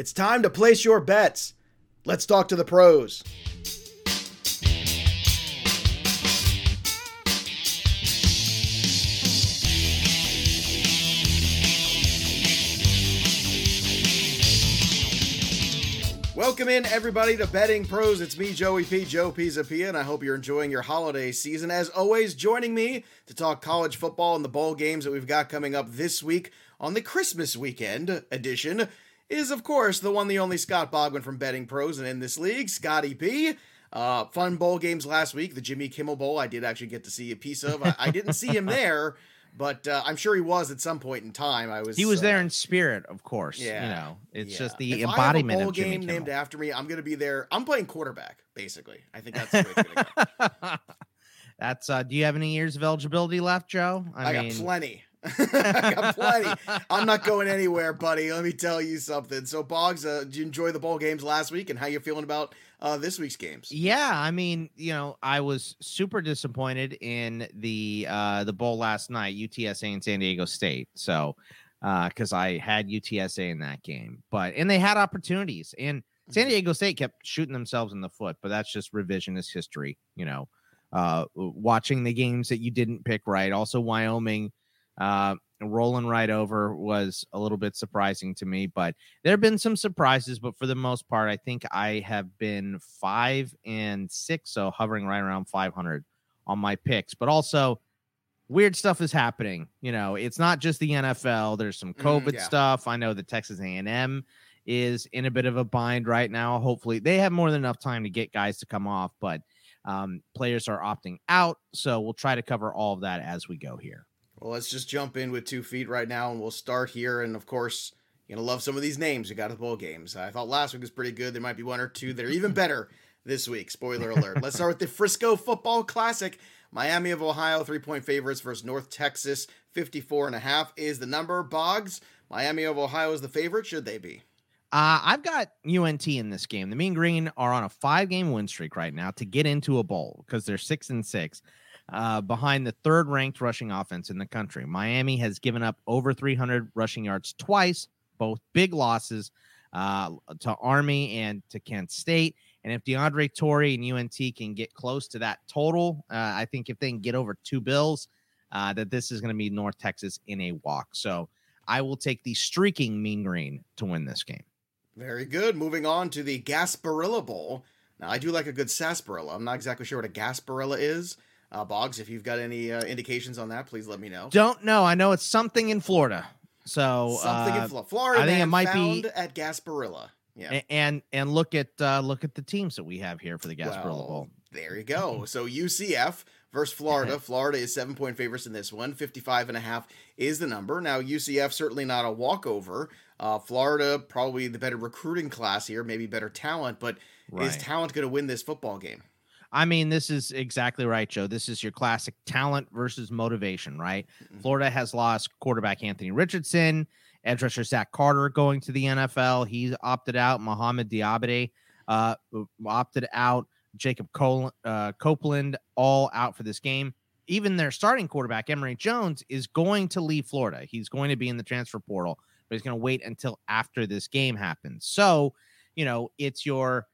It's time to place your bets. Let's talk to the pros. Welcome in, everybody, to Betting Pros. It's me, Joey P. Joe Pisapia, and I hope you're enjoying your holiday season. As always, joining me to talk college football and the bowl games that we've got coming up this week on the Christmas weekend edition is, of course, the one, the only Scott Bogman from Betting Pros and in this league, Scotty P. Uh, fun bowl games last week. The Jimmy Kimmel Bowl, I did actually get to see a piece of. I, I didn't see him there but uh, I'm sure he was at some point in time. I was. He was uh, there in spirit, of course. Yeah, you know, it's yeah. just the if embodiment I have a bowl of Jimmy game Kimmel. named after me. I'm going to be there. I'm playing quarterback, basically. I think that's the way it's going to go. That's. uh Do you have any years of eligibility left, Joe? I, got plenty. I got plenty. I'm not going anywhere, buddy. Let me tell you something. So, Boggs, uh, did you enjoy the bowl games last week, and how you feeling about uh, this week's games? Yeah, I mean, you know, I was super disappointed in the uh the bowl last night, UTSA and San Diego State. So, uh, because I had UTSA in that game, but and they had opportunities, and San Diego State kept shooting themselves in the foot, but that's just revisionist history, you know. Uh, watching the games that you didn't pick right. Also, Wyoming uh, rolling right over was a little bit surprising to me, but there have been some surprises. But for the most part, I think I have been five and six, so hovering right around 500 on my picks. But also, weird stuff is happening. You know, it's not just the NFL. There's some Mhm, COVID yeah. stuff. I know the Texas A&M is in a bit of a bind right now. Hopefully, they have more than enough time to get guys to come off, but um, players are opting out. So we'll try to cover all of that as we go here. Well, let's just jump in with two feet right now, and we'll start here. And of course, you're gonna love some of these names you got at the bowl games. I thought last week was pretty good. There might be one or two that are even better this week. Spoiler alert. let's start with the Frisco Football Classic. Miami of Ohio, three point favorites versus North Texas, 54 and a half is the number. Boggs, Miami of Ohio is the favorite. Should they be? Uh, I've got UNT in this game. The Mean Green are on a five game win streak right now to get into a bowl because they're six and six uh, behind the third ranked rushing offense in the country. Miami has given up over 300 rushing yards twice, both big losses uh, to Army and to Kent State. And if DeAndre Torrey and UNT can get close to that total, uh, I think if they can get over two bills, uh, that this is going to be North Texas in a walk. So I will take the streaking Mean Green to win this game. Very good. Moving on to the Gasparilla Bowl. Now, I do like a good sarsaparilla. I'm not exactly sure what a Gasparilla is. Uh, Boggs, if you've got any uh, indications on that, please let me know. Don't know. I know it's something in Florida. So Something uh, in Flo- Florida. I think it might be- at Gasparilla. Yeah. a- and and look at uh, look at the teams that we have here for the Gasparilla Well, Bowl. There you go. So UCF versus Florida. Florida is seven point favorites in this one. 55 and a half is the number. Now, UCF certainly not a walkover. Uh, Florida, probably the better recruiting class here, maybe better talent, but is talent going to win this football game? I mean, this is exactly right, Joe. This is your classic talent versus motivation, right? Mhm. Florida has lost quarterback Anthony Richardson, edge rusher Zach Carter going to the NFL. He's opted out. Mohamed Diabate uh, opted out. Jacob Col- uh, Copeland all out for this game. Even their starting quarterback Emory Jones is going to leave Florida. He's going to be in the transfer portal, but he's going to wait until after this game happens. So, you know, it's your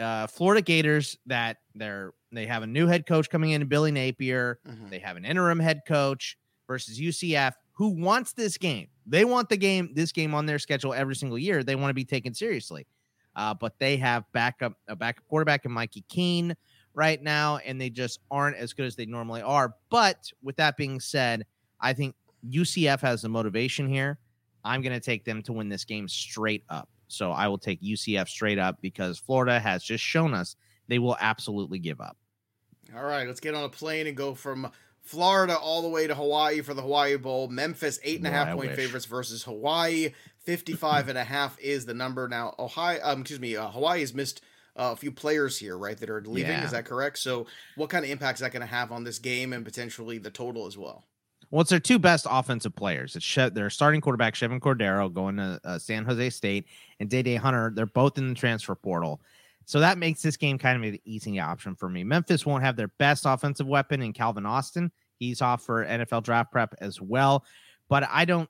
uh, Florida Gators that they're they have a new head coach coming in, Billy Napier. Mhm. They have an interim head coach versus UCF who wants this game. They want the game, this game on their schedule every single year. They want to be taken seriously. Uh, but they have backup a backup quarterback in Mikey Keene right now, and they just aren't as good as they normally are. But with that being said, I think UCF has the motivation here. I'm going to take them to win this game straight up. So I will take UCF straight up because Florida has just shown us they will absolutely give up. All right, let's get on a plane and go from Florida all the way to Hawaii for the Hawaii Bowl. Memphis, eight and a half point wish. favorites versus Hawaii. 55 and a half is the number. Now, Ohio, um, excuse me, uh, Hawaii has missed uh, a few players here, right, that are leaving. Yeah. Is that correct? So, what kind of impact is that going to have on this game and potentially the total as well? Well, it's their two best offensive players. It's she- their starting quarterback, Chevan Cordeiro, going to uh, San Jose State, and Dae Dae Hunter. They're both in the transfer portal. So that makes this game kind of an easy option for me. Memphis won't have their best offensive weapon in Calvin Austin. He's off for NFL draft prep as well. But I don't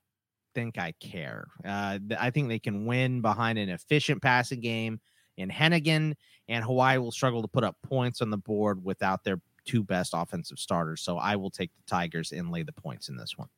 think I care. Uh, I think they can win behind an efficient passing game in Henigan, and Hawaii will struggle to put up points on the board without their two best offensive starters. So I will take the Tigers and lay the points in this one.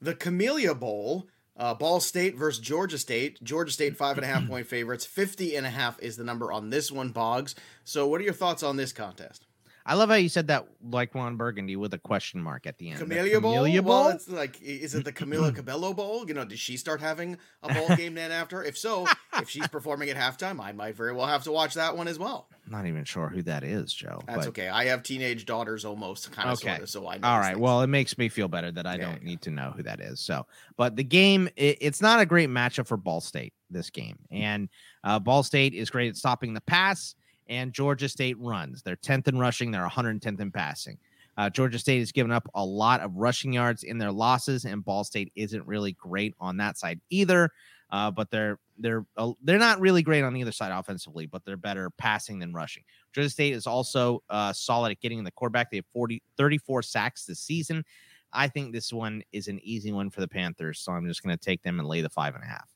The Camellia Bowl, uh, Ball State versus Georgia State. Georgia State five and a half point favorites. 50 and a half is the number on this one, Boggs. So what are your thoughts on this contest? I love how you said that like Ron Burgundy with a question mark at the end. Camellia, Bowl? Camellia Bowl? Well, it's like, is it the Camila Cabello Bowl? You know, did she start having a bowl game then after? If so, if she's performing at halftime, I might very well have to watch that one as well. Not even sure who that is, Joe. That's but... okay. I have teenage daughters almost, kind of, okay. sort of, so I know. All right. Well, it makes me feel better that I yeah, don't yeah. need to know who that is. So, but the game, it, it's not a great matchup for Ball State, this game. And uh, Ball State is great at stopping the pass and Georgia State runs. They're 10th in rushing, they're 110th in passing. Uh, Georgia State has given up a lot of rushing yards in their losses, and Ball State isn't really great on that side either. Uh, but they're they're uh, they're not really great on the other side offensively, but they're better passing than rushing. Georgia State is also uh, solid at getting in the quarterback. They have 40, 34 sacks this season. I think this one is an easy one for the Panthers, so I'm just going to take them and lay the five and a half.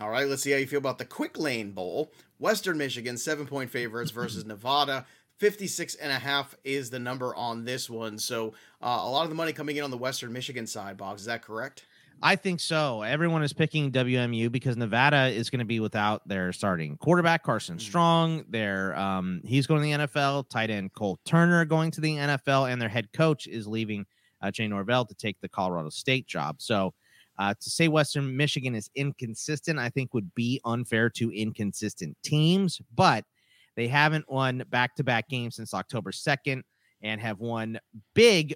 All right, let's see how you feel about the Quick Lane Bowl. Western Michigan, seven point favorites versus Nevada. 56 and a half is the number on this one. So uh, a lot of the money coming in on the Western Michigan side, Boggs. Is that correct? I think so. Everyone is picking WMU because Nevada is going to be without their starting quarterback Carson mm-hmm. Strong. Their um, he's going to the NFL. Tight end Cole Turner going to the NFL, and their head coach is leaving uh, Jay Norvell to take the Colorado State job. So uh, to say Western Michigan is inconsistent, I think would be unfair to inconsistent teams, but they haven't won back to back games since October 2nd and have won big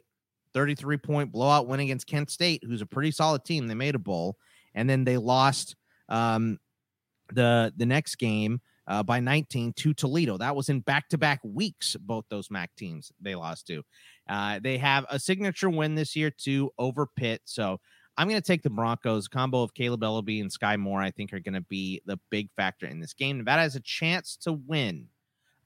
33 point blowout win against Kent State, who's a pretty solid team. They made a bowl, and then they lost um, the the next game uh, by 19 to Toledo. That was in back to back weeks. Both those MAC teams they lost to. Uh, they have a signature win this year to over Pitt. So I'm going to take the Broncos. Combo of Kaleb Eleby and Skyy Moore, I think, are going to be the big factor in this game. Nevada has a chance to win.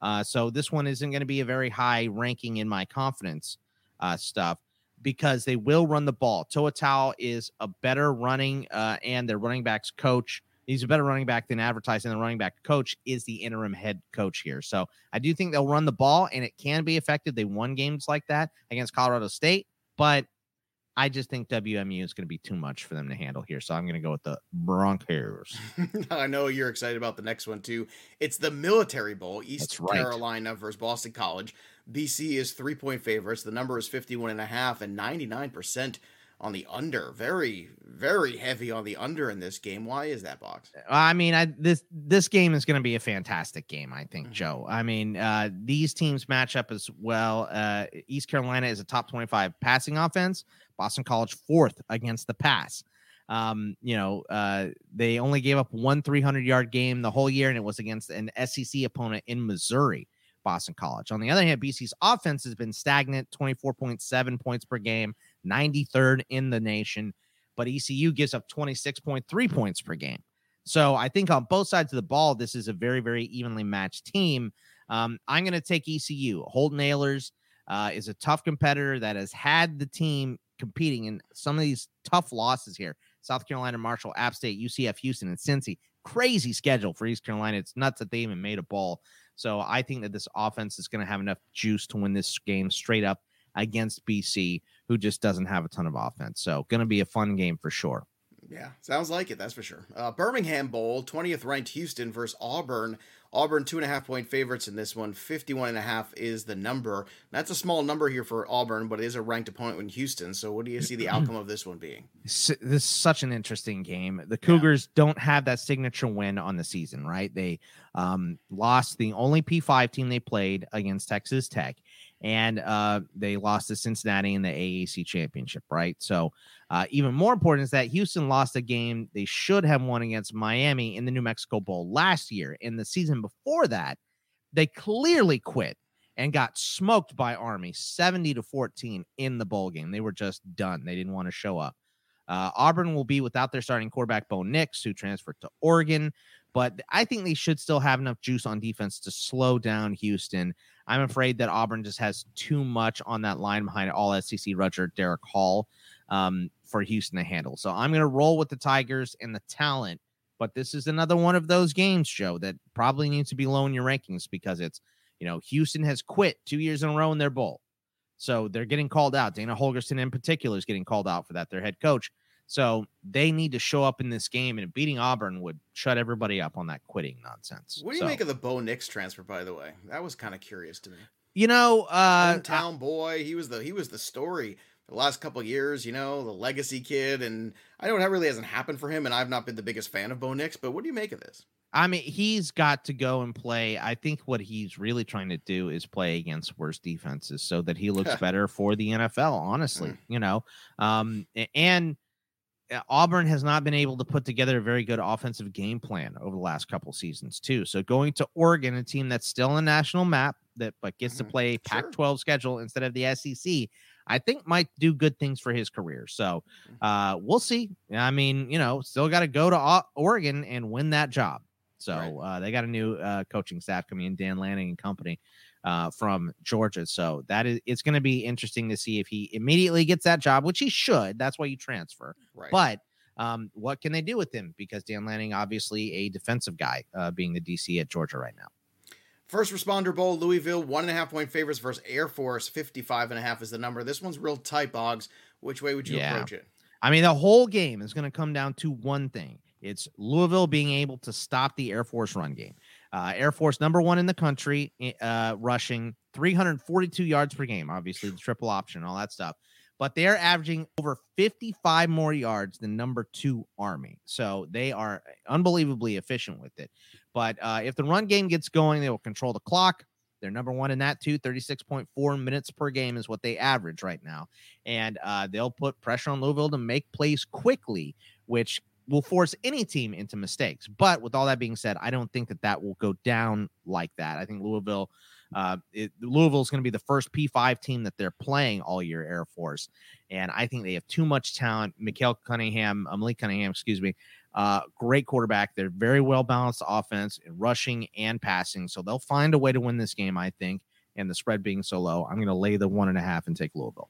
Uh, so this one isn't going to be a very high ranking in my confidence uh, stuff because they will run the ball. Toa Taua is a better running uh, and their running backs coach. He's a better running back than advertised, and the running back coach is the interim head coach here. So I do think they'll run the ball, and it can be effective. They won games like that against Colorado State, but I just think WMU is going to be too much for them to handle here. So I'm going to go with the Broncos. I know you're excited about the next one too. It's the Military Bowl, East right. Carolina versus Boston College. BC is three point favorites. The number is 51 and a half and 99% on the under. Very, very heavy on the under in this game. Why is that box? I mean, I this this game is going to be a fantastic game. I think, mm-hmm. Joe. I mean, uh, these teams match up as well. Uh, East Carolina is a top twenty-five passing offense. Boston College fourth against the pass. Um, you know, uh, they only gave up one 300 yard game the whole year, and it was against an SEC opponent in Missouri. Boston College. On the other hand, BC's offense has been stagnant, 24.7 points per game, 93rd in the nation, but ECU gives up 26.3 points per game. So I think on both sides of the ball, this is a very, very evenly matched team. Um, I'm going to take ECU. Holton Ahlers uh, is a tough competitor that has had the team competing in some of these tough losses here. South Carolina, Marshall, App State, UCF, Houston, and Cincy. Crazy schedule for East Carolina. It's nuts that they even made a ball. So I think that this offense is going to have enough juice to win this game straight up against BC, who just doesn't have a ton of offense. So going to be a fun game for sure. Yeah, sounds like it. That's for sure. Uh, Birmingham Bowl, 20th ranked Houston versus Auburn. Auburn, two and a half point favorites in this one. 51 and a half is the number. That's a small number here for Auburn, but it is a ranked opponent in Houston. So, what do you see the outcome of this one being? This is such an interesting game. The Cougars yeah. don't have that signature win on the season, right? They um, lost the only P5 team they played against Texas Tech and uh, they lost to Cincinnati in the AAC championship, right? So, uh, even more important is that Houston lost a game they should have won against Miami in the New Mexico Bowl last year. In the season before that, they clearly quit and got smoked by Army 70 to 14 in the bowl game. They were just done. They didn't want to show up. Uh, Auburn will be without their starting quarterback, Bo Nix, who transferred to Oregon. But I think they should still have enough juice on defense to slow down Houston. I'm afraid that Auburn just has too much on that line behind all SEC Roger Derick Hall um, for Houston to handle. So I'm going to roll with the Tigers and the talent. But this is another one of those games, Joe, that probably needs to be low in your rankings because it's, you know, Houston has quit two years in a row in their bowl. So they're getting called out. Dana Holgorsen, in particular, is getting called out for that, their head coach. So they need to show up in this game, and beating Auburn would shut everybody up on that quitting nonsense. What do you so, make of the Bo Nix transfer, by the way? That was kind of curious to me. You know, uh, hometown boy, he was the he was the story the last couple years. You know, the legacy kid, and I know that really hasn't happened for him, and I've not been the biggest fan of Bo Nix. But what do you make of this? I mean, he's got to go and play. I think what he's really trying to do is play against worse defenses so that he looks better for the NFL, honestly, mm. you know. Um, and Auburn has not been able to put together a very good offensive game plan over the last couple seasons, too. So going to Oregon, a team that's still a national map that but gets mm-hmm. to play Pac 12 sure. schedule instead of the SEC, I think might do good things for his career. So mm. uh, we'll see. I mean, you know, still got to go to Oregon and win that job. So right. uh, they got a new uh, coaching staff coming in, Dan Lanning and company uh, from Georgia. So that is it's going to be interesting to see if he immediately gets that job, which he should. That's why you transfer. Right. But um, what can they do with him? Because Dan Lanning, obviously a defensive guy, uh, being the DC at Georgia right now. First Responder Bowl, Louisville, one and a half point favorites versus Air Force, 55 and a half is the number. This one's real tight, Boggs. Which way would you yeah. approach it? I mean, the whole game is going to come down to one thing it's Louisville being able to stop the Air Force run game. Uh, Air Force number one in the country, uh, rushing 342 yards per game. Obviously, the triple option, all that stuff. But they're averaging over 55 more yards than number two Army. So they are unbelievably efficient with it. But uh, if the run game gets going, they will control the clock. They're number one in that too. 36.4 minutes per game is what they average right now. And uh, they'll put pressure on Louisville to make plays quickly, which will force any team into mistakes. But with all that being said, I don't think that that will go down like that. I think Louisville, uh, it, Louisville is going to be the first P5 team that they're playing all year Air Force, and I think they have too much talent. Malik Cunningham, uh, Malik Cunningham, excuse me, uh, great quarterback. They're very well balanced offense, in rushing and passing, so they'll find a way to win this game. I think, and the spread being so low, I'm going to lay the one and a half and take Louisville.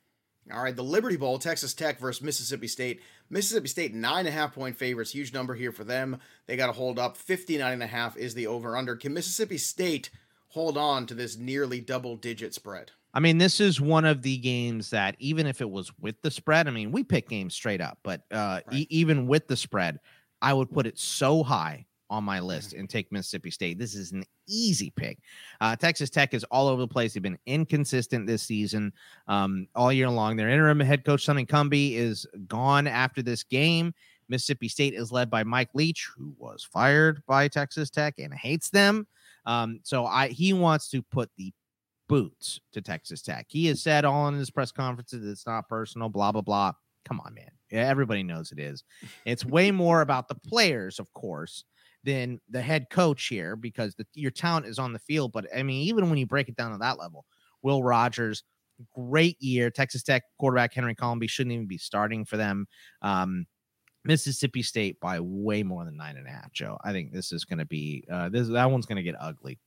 All right, the Liberty Bowl, Texas Tech versus Mississippi State. Mississippi State, nine and a half point favorites. Huge number here for them. They got to hold up. 59 and a half is the over under. Can Mississippi State hold on to this nearly double digit spread? I mean, this is one of the games that even if it was with the spread, I mean, we pick games straight up, but uh, right. e- even with the spread, I would put it so high on my list mm-hmm. and take Mississippi State. This is an easy pick. Uh, Texas Tech is all over the place. They've been inconsistent this season um, all year long. Their interim head coach, Sonny Cumbie, is gone after this game. Mississippi State is led by Mike Leach, who was fired by Texas Tech and hates them. Um, so I he wants to put the boots to Texas Tech. He has said all in his press conferences that it's not personal, blah blah blah. Come on, man. Yeah, everybody knows it is. It's way more about the players, of course, than the head coach here because the, your talent is on the field. But I mean, even when you break it down to that level, Will Rogers, great year. Texas Tech quarterback Henry Colombi shouldn't even be starting for them. Um, Mississippi State by way more than nine and a half, Joe. I think this is going to be uh, this that one's going to get ugly.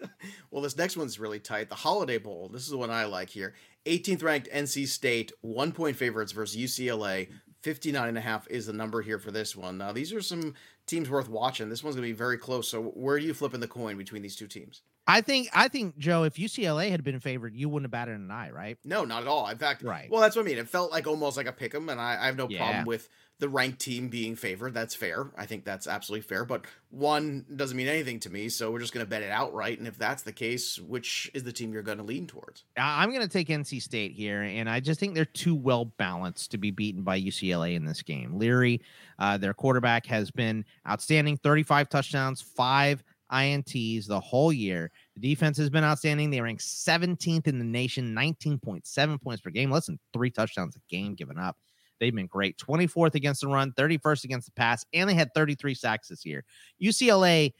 well, this next one's really tight. The Holiday Bowl. This is the one I like here. 18th ranked NC State, one point favorites versus UCLA. 59 and a half is the number here for this one. Now, these are some teams worth watching. This one's going to be very close. So, where are you flipping the coin between these two teams? I think, I think, Joe, if UCLA had been favored, you wouldn't have batted an eye, right? No, not at all. In fact, right. Well, that's what I mean. It felt like almost like a pick 'em, and I, I have no yeah. problem with the ranked team being favored. That's fair. I think that's absolutely fair. But one doesn't mean anything to me, so we're just going to bet it outright. And if that's the case, which is the team you're going to lean towards? I'm going to take NC State here, and I just think they're too well balanced to be beaten by UCLA in this game. Leary, uh, their quarterback, has been outstanding 35 touchdowns, five INTs the whole year. The defense has been outstanding. They rank 17th in the nation, 19.7 points per game, less than three touchdowns a game given up. They've been great. 24th against the run, 31st against the pass, and they had 33 sacks this year. UCLA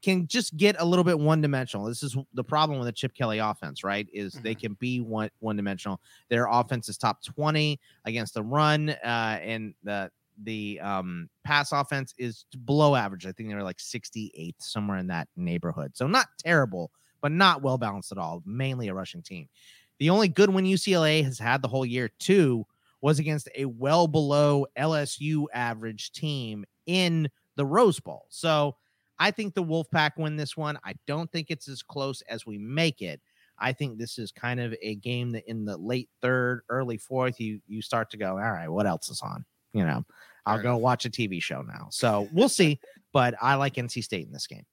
can just get a little bit one dimensional. This is the problem with the Chip Kelly offense, right? Is mm-hmm. they can be one one dimensional. Their offense is top 20 against the run, uh, and the the um, pass offense is below average. I think they were like 68th, somewhere in that neighborhood. So not terrible, but not well balanced at all. Mainly a rushing team. The only good win UCLA has had the whole year, too, was against a well below LSU average team in the Rose Bowl. So I think the Wolfpack win this one. I don't think it's as close as we make it. I think this is kind of a game that in the late third, early fourth, you you start to go, all right, what else is on? You know, I'll Fair go enough. watch a TV show now. So we'll see. But I like NC State in this game.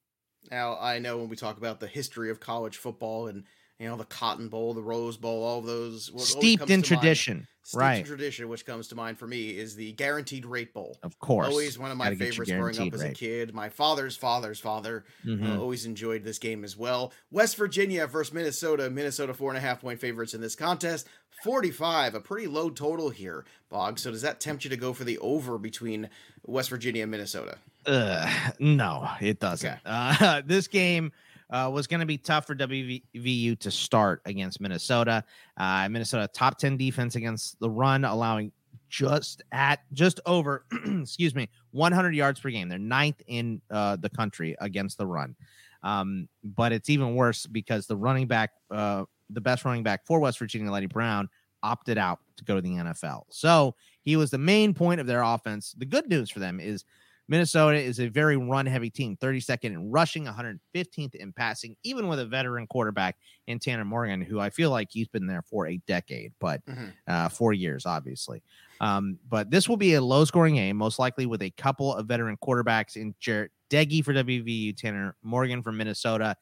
Now I know when we talk about the history of college football and you know the Cotton Bowl, the Rose Bowl, all those steeped in tradition, mind, steeped right? In tradition, which comes to mind for me is the Guaranteed Rate Bowl. Of course, always one of my favorites growing up as a kid. My father's father's father uh, mm-hmm. uh, always enjoyed this game as well. West Virginia versus Minnesota. Minnesota four and a half point favorites in this contest. Forty-five, a pretty low total here, Bog. So does that tempt you to go for the over between West Virginia and Minnesota? Uh, no, it doesn't. Okay. Uh, this game uh, was going to be tough for WVU to start against Minnesota. Uh, Minnesota top 10 defense against the run, allowing just at just over, excuse me, 100 yards per game. They're ninth in uh, the country against the run. Um, but it's even worse because the running back, uh, the best running back for West Virginia, Leddie Brown, opted out to go to the NFL. So he was the main point of their offense. The good news for them is Minnesota is a very run heavy team, 32nd in rushing, 115th in passing, even with a veteran quarterback in Tanner Morgan, who I feel like he's been there for a decade, but mm-hmm. uh, four years, obviously. Um, but this will be a low scoring game, most likely with a couple of veteran quarterbacks in Jarret Doege for WVU, Tanner Morgan from Minnesota.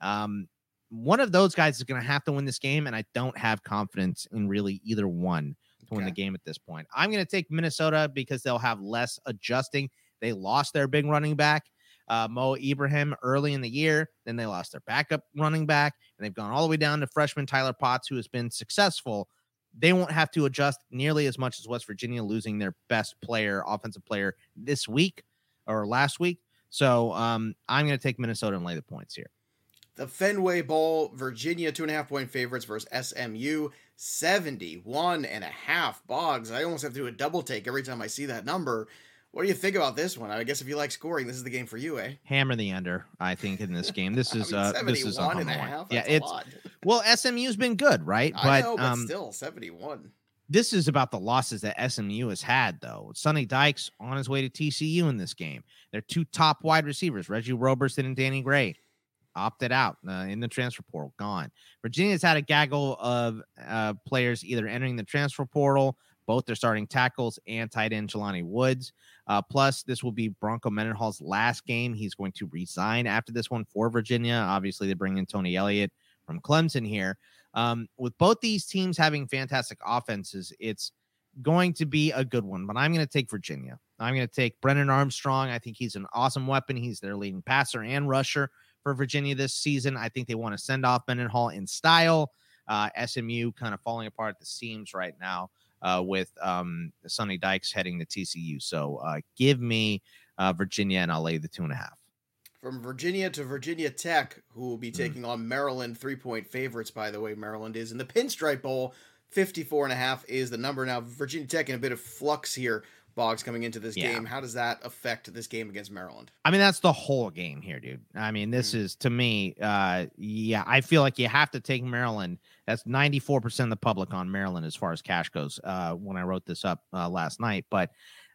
Um, one of those guys is going to have to win this game, and I don't have confidence in really either one to okay. win the game at this point. I'm going to take Minnesota because they'll have less adjusting. They lost their big running back, uh, Mo Ibrahim, early in the year. Then they lost their backup running back, and they've gone all the way down to freshman Tyler Potts, who has been successful. They won't have to adjust nearly as much as West Virginia losing their best player, offensive player this week or last week. So um, I'm going to take Minnesota and lay the points here. The Fenway Bowl, Virginia two and a half point favorites versus SMU 71 and a half. Boggs, I almost have to do a double take every time I see that number. What do you think about this one? I guess if you like scoring, this is the game for you, eh? Hammer the under. I think in this game, this is uh, this is a and a half. Yeah, it's well, SMU's been good, right? I know, but um, still seventy-one. This is about the losses that SMU has had, though. Sonny Dykes on his way to TCU in this game. Their two top wide receivers, Reggie Roberson and Danny Gray, opted out uh, in the transfer portal, gone. Virginia's had a gaggle of uh, players either entering the transfer portal both their starting tackles and tight end Jelani Woods. Uh, plus, this will be Bronco Mendenhall's last game. He's going to resign after this one for Virginia. Obviously, they bring in Tony Elliott from Clemson here. Um, with both these teams having fantastic offenses, it's going to be a good one. But I'm going to take Virginia. I'm going to take Brennan Armstrong. I think he's an awesome weapon. He's their leading passer and rusher for Virginia this season. I think they want to send off Mendenhall in style. Uh, SMU kind of falling apart at the seams right now uh, with um, Sonny Dykes heading to TCU. So uh, give me uh, Virginia, and I'll lay the two and a half. From Virginia to Virginia Tech, who will be mm. taking mm. on Maryland, three point favorites, by the way, Maryland is in the Pinstripe Bowl. 54 and a half is the number. Now, Virginia Tech in a bit of flux here Boggs coming into this yeah. game. How does that affect this game against Maryland? I mean, that's the whole game here, dude. I mean, this mm-hmm. is to me, uh, yeah, I feel like you have to take Maryland. That's 94% of the public on Maryland as far as cash goes uh, when I wrote this up uh, last night. But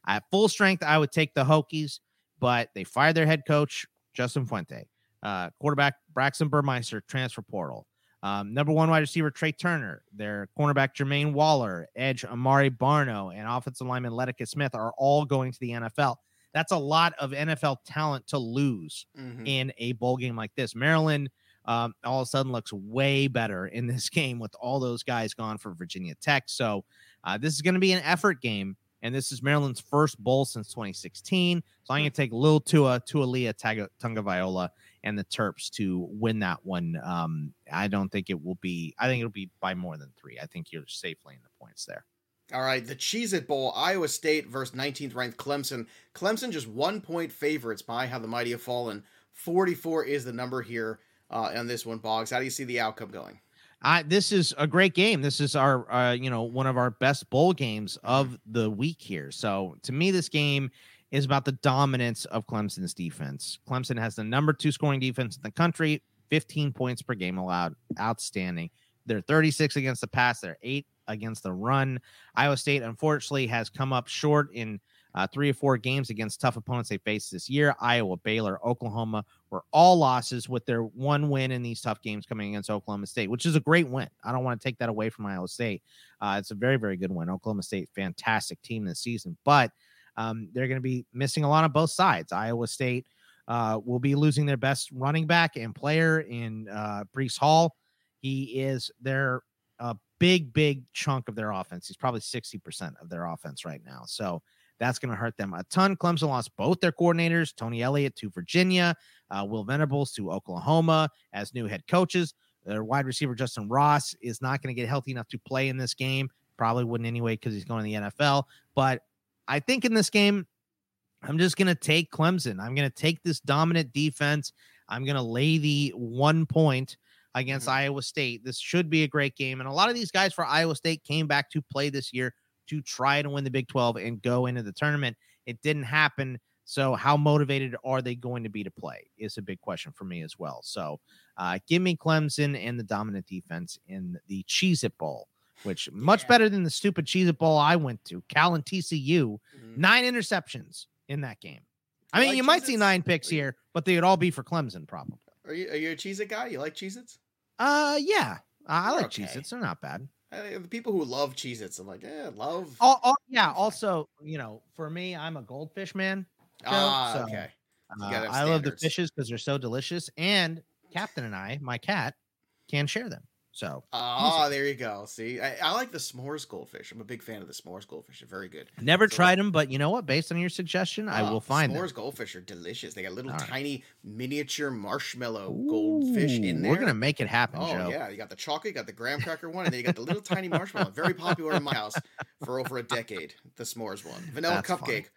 at full strength, I would take the Hokies, but they fired their head coach, Justin Fuente. Uh, quarterback Braxton Burmeister, transfer portal. Um, number one wide receiver Tre Turner, their cornerback Jermaine Waller, edge Amari Barno, and offensive lineman Lecitus Smith are all going to the NFL. That's a lot of NFL talent to lose mm-hmm. in a bowl game like this. Maryland um, all of a sudden looks way better in this game with all those guys gone for Virginia Tech. So uh, this is going to be an effort game, and this is Maryland's first bowl since 2016. So I'm going to take Lil Tua, Taulia Tagovailoa and the Terps to win that one. Um, I don't think it will be. I think it'll be by more than three. I think you're safely in the points there. All right, the Cheez It Bowl, Iowa State versus 19th ranked Clemson. Clemson just one point favorites by how the mighty have fallen. 44 is the number here uh, on this one, Boggs. How do you see the outcome going? I this is a great game. This is our uh, you know one of our best bowl games of the week here. So to me, this game is about the dominance of Clemson's defense. Clemson has the number two scoring defense in the country, 15 points per game allowed, outstanding. They're 36 against the pass. They're eight against the run. Iowa State unfortunately has come up short in uh, three or four games against tough opponents they faced this year. Iowa, Baylor, Oklahoma were all losses with their one win in these tough games coming against Oklahoma State, which is a great win. I don't want to take that away from Iowa State. Uh, it's a very, very good win. Oklahoma State, fantastic team this season, but um, they're going to be missing a lot on both sides. Iowa State uh, will be losing their best running back and player in uh, Breece Hall. He is their a big, big chunk of their offense. He's probably 60% of their offense right now. So that's going to hurt them a ton. Clemson lost both their coordinators, Tony Elliott to Virginia, uh, Will Venables to Oklahoma as new head coaches. Their wide receiver, Justin Ross, is not going to get healthy enough to play in this game. Probably wouldn't anyway because he's going to the NFL. But I think in this game, I'm just going to take Clemson. I'm going to take this dominant defense. I'm going to lay the one point against mm-hmm. Iowa State. This should be a great game. And a lot of these guys for Iowa State came back to play this year to try to win the Big 12 and go into the tournament. It didn't happen. So, how motivated are they going to be to play is a big question for me as well. So, uh, give me Clemson and the dominant defense in the Cheez It Bowl, which much yeah. better than the stupid Cheez It Bowl I went to. Cal and TCU, mm-hmm. nine interceptions in that game. I mean, like you Cheez-Its? might see nine picks here, but they would all be for Clemson, probably. Are you, are you a Cheez It guy? You like Cheez Its? Uh, yeah, I, I like okay. Cheez Its. They're not bad. Uh, the people who love Cheez Its, I'm like, yeah, love. Oh, oh, yeah. Also, you know, for me, I'm a goldfish man. Joe, ah, so, okay. Uh, I love the fishes because they're so delicious. And Captain and I, my cat, can share them. So, oh, there you go. See, I, I, like the s'mores goldfish. I'm a big fan of the s'mores goldfish. They're very good. Never so, tried them, but you know what? Based on your suggestion, I ah, will find s'mores them. goldfish are delicious. They got little tiny miniature marshmallow Ooh, goldfish in there. We're gonna make it happen. Oh Joe. yeah, you got the chocolate, you got the graham cracker one, and then you got the little tiny marshmallow. Very popular in my house for over a decade. The s'mores one, vanilla That's cupcake. Funny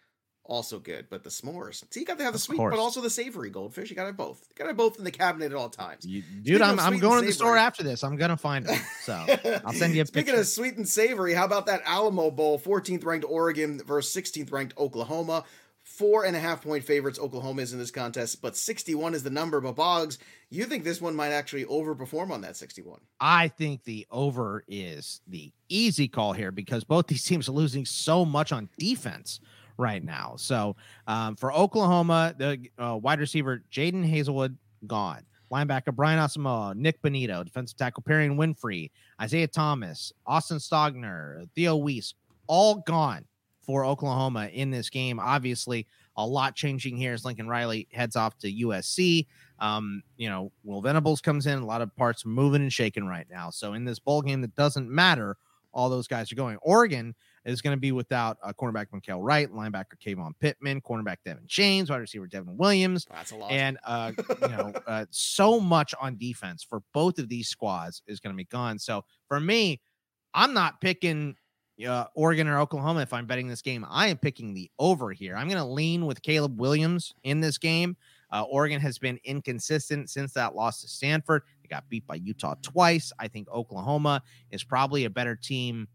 also good. But the s'mores, see, you got to have the of sweet, course. but also the savory goldfish. You got to have both. You got to have both in the cabinet at all times. You, dude, I'm, I'm going to the store after this. I'm gonna find them. So I'll send you a Speaking picture. of sweet and savory, how about that Alamo Bowl? 14th ranked Oregon versus 16th ranked Oklahoma. Four and a half point favorites Oklahoma is in this contest, but 61 is the number. But Boggs, you think this one might actually overperform on that 61? I think the over is the easy call here because both these teams are losing so much on defense right now. So um, for Oklahoma, the uh, wide receiver Jadon Haselwood gone. Linebacker Brian Asamoah, Nik Bonitto, defensive tackle Perrion Winfrey, Isaiah Thomas, Austin Stogner, Theo Wease, all gone for Oklahoma in this game. Obviously, a lot changing here as Lincoln Riley heads off to USC. Um, you know, Will Venables comes in, a lot of parts moving and shaking right now. So in this bowl game that doesn't matter, all those guys are going. Oregon is going to be without uh, cornerback Mykael Wright, linebacker Kayvon Pittman, cornerback Devin James, wide receiver Devon Williams. That's a lot. And, uh, you know, uh, so much on defense for both of these squads is going to be gone. So for me, I'm not picking uh, Oregon or Oklahoma if I'm betting this game. I am picking the over here. I'm going to lean with Caleb Williams in this game. Uh, Oregon has been inconsistent since that loss to Stanford. They got beat by Utah twice. I think Oklahoma is probably a better team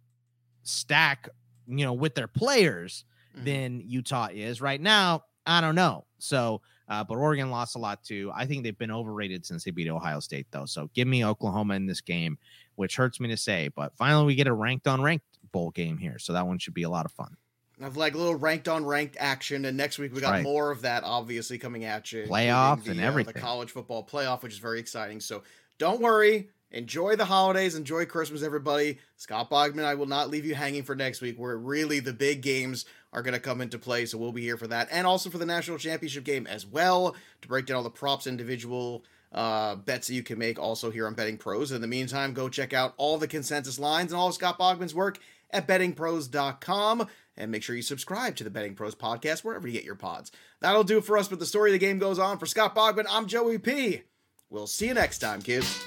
stack you know, with their players mm-hmm. than Utah is right now. I don't know. So, uh, but Oregon lost a lot too. I think they've been overrated since they beat Ohio State, though. So give me Oklahoma in this game, which hurts me to say. But finally, we get a ranked on ranked bowl game here. So that one should be a lot of fun. Of like a little ranked on ranked action, and next week we got right. more of that obviously coming at you. Playoffs the, and everything. Uh, the college football playoff, which is very exciting. So don't worry, Enjoy the holidays. Enjoy Christmas, everybody. Scott Bogman, I will not leave you hanging for next week, where really the big games are going to come into play. So we'll be here for that, and also for the national championship game as well to break down all the props, individual uh, bets that you can make. Also here on Betting Pros. In the meantime, go check out all the consensus lines and all of Scott Bogman's work at bettingpros.com. And make sure you subscribe to the Betting Pros podcast wherever you get your pods. That'll do it for us, but the story of the game goes on. For Scott Bogman, I'm Joey P. We'll see you next time, kids.